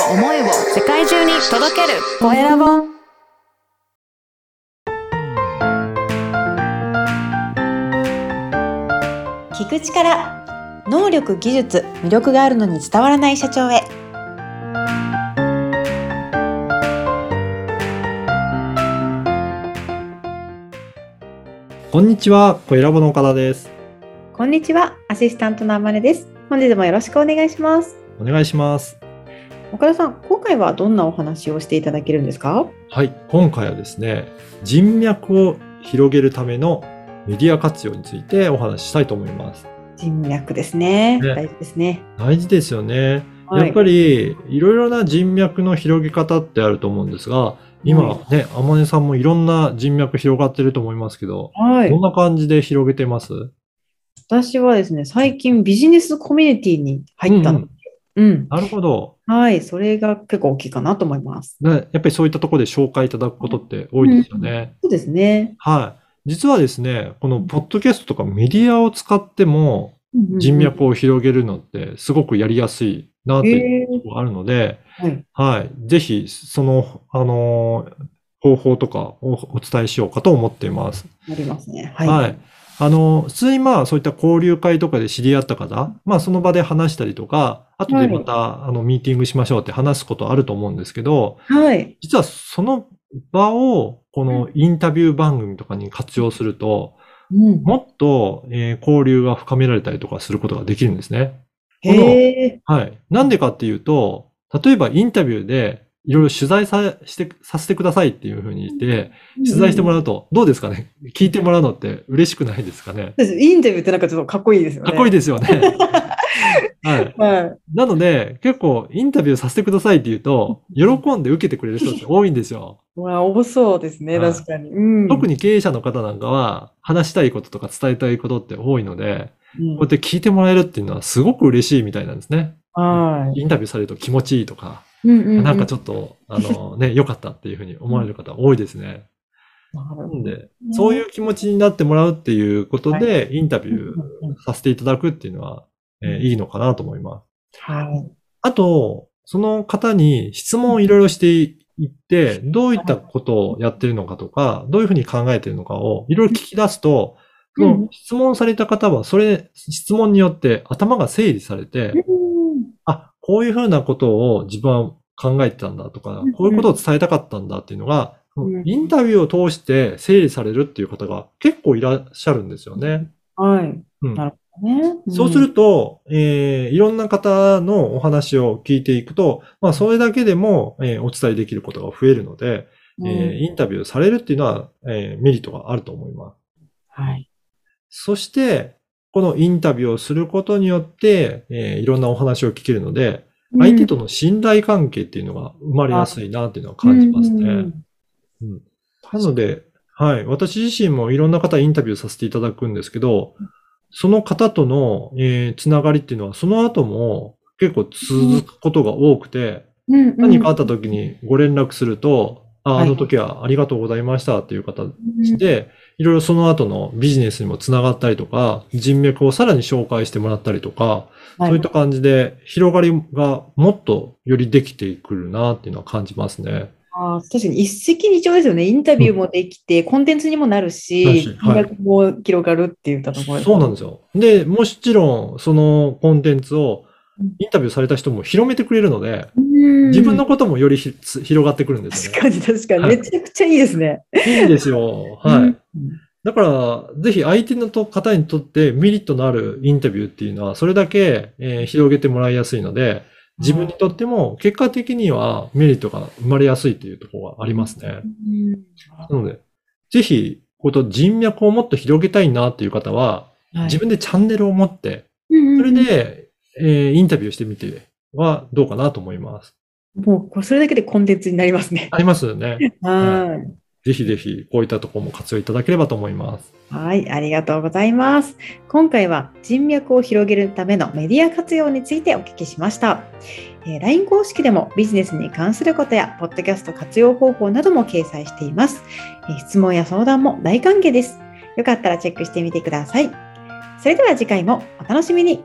を思いを世界中に届ける。コエラボ。聞く力能力技術魅力があるのに伝わらない社長へ。こんにちは、コエラボの岡田です。こんにちはアシスタントのあまねです。本日もよろしくお願いします。お願いします。岡田さん今回はどんなお話をしていただけるんですか？はい、今回はですね、人脈を広げるためのメディア活用についてお話ししたいと思います。人脈ですね。ね。大事ですね。大事ですよね。はい。やっぱり、いろいろな人脈の広げ方ってあると思うんですが、今ね、あまねさんもいろんな人脈広がってると思いますけど、はい。どんな感じで広げてます？私はですね最近ビジネスコミュニティに入ったのうん、なるほど。はいそれが結構大きいかなと思いますねやっぱりそういったところで紹介いただくことって多いですよね。そうですねはい。実はですね、このポッドキャストとかメディアを使っても人脈を広げるのってすごくやりやすいなっていうえところがあるので、はいはい。ぜひ、その、あのー方法とかをお伝えしようかと思っています。ありますねは。はいいあの、普通にまあそういった交流会とかで知り合った方、まあその場で話したりとか、後でまた、あのミーティングしましょうって話すことあると思うんですけど、はい。実はその場をこのインタビュー番組とかに活用すると、うん。もっと、えー交流が深められたりとかすることができるんですね。へえはい。なんでかっていうと、例えばインタビューでいろいろ取材さして、させてくださいっていうふうに言って、取材してもらうと、どうですかね？聞いてもらうのって嬉しくないですかね？インタビューってなんかちょっとかっこいいですよね。かっこいいですよね。はい。はい。なので、結構インタビューさせてくださいって言うと、喜んで受けてくれる人って多いんですよ。まあ、多そうですね、はい確かに。うん。特に経営者の方なんかは、話したいこととか伝えたいことって多いので、うん、こうやって聞いてもらえるっていうのはすごく嬉しいみたいなんですね。はい。インタビューされると気持ちいいとか、うんうんうん。なんかちょっと、あのね、良かったっていうふうに思われる方多いですね。なんで、そういう気持ちになってもらうっていうことで、インタビューさせていただくっていうのは、えーいいのかなと思います。はい。あと、その方に質問をいろいろしていって、どういったことをやってるのかとか、どういうふうに考えてるのかをいろいろ聞き出すと、そうん。の質問された方は、それ、質問によって頭が整理されて、うん。あ、こういうふうなことを自分は考えてたんだとかうん、こういうことを伝えたかったんだっていうのが、うんインタビューを通して整理されるっていう方が結構いらっしゃるんですよね。はい。うんなるほどね。そうすると、えーいろんな方のお話を聞いていくと、まあ、それだけでも、えーお伝えできることが増えるので、うん、えーインタビューされるっていうのは、えーメリットがあると思います。はい。そして、このインタビューをすることによって、えーいろんなお話を聞けるので、相手との信頼関係っていうのが生まれやすいなっていうのは感じますね。うんなので、はい。私自身もいろんな方インタビューさせていただくんですけど、その方との、えーつながりっていうのは、その後も結構続くことが多くて、うんうん何かあった時にご連絡すると、あはいあの時はありがとうございましたっていう方で、いろいろその後のビジネスにもつながったりとか、人脈をさらに紹介してもらったりとか、はいそういった感じで広がりがもっとよりできてくるなっていうのは感じますね。あー確かに一石二鳥ですよね。インタビューもできて、コンテンツにもなるし、はいも広がるって言ったところそうなんですよ。で、もちろん、そのコンテンツをうんインタビューされた人も広めてくれるので、うん自分のこともよりひつ広がってくるんですよ確かに確かに。はいめちゃくちゃいいですね。ね。いいんですよ。はい。うんだから、ぜひ相手のと方にとってメリットのあるインタビューっていうのは、それだけ、えー広げてもらいやすいので、自分にとっても結果的にはメリットが生まれやすいというところがありますね。うんなので、ぜひ、こと人脈をもっと広げたいなっていう方は、はい自分でチャンネルを持って、それで、えーインタビューしてみてはどうかなと思います。もうこれそれだけでコンテンツになりますね。ありますよね。はぜひぜひ、こういったところも活用いただければと思います。い。はい、ありがとうございます。今回は人脈を広げるためのメディア活用についてお聞きしました。えー LINE 公式でもビジネスに関することや、ポッドキャスト活用方法なども掲載しています。えー質問や相談も大歓迎です。よかったらチェックしてみてください。それでは次回もお楽しみに。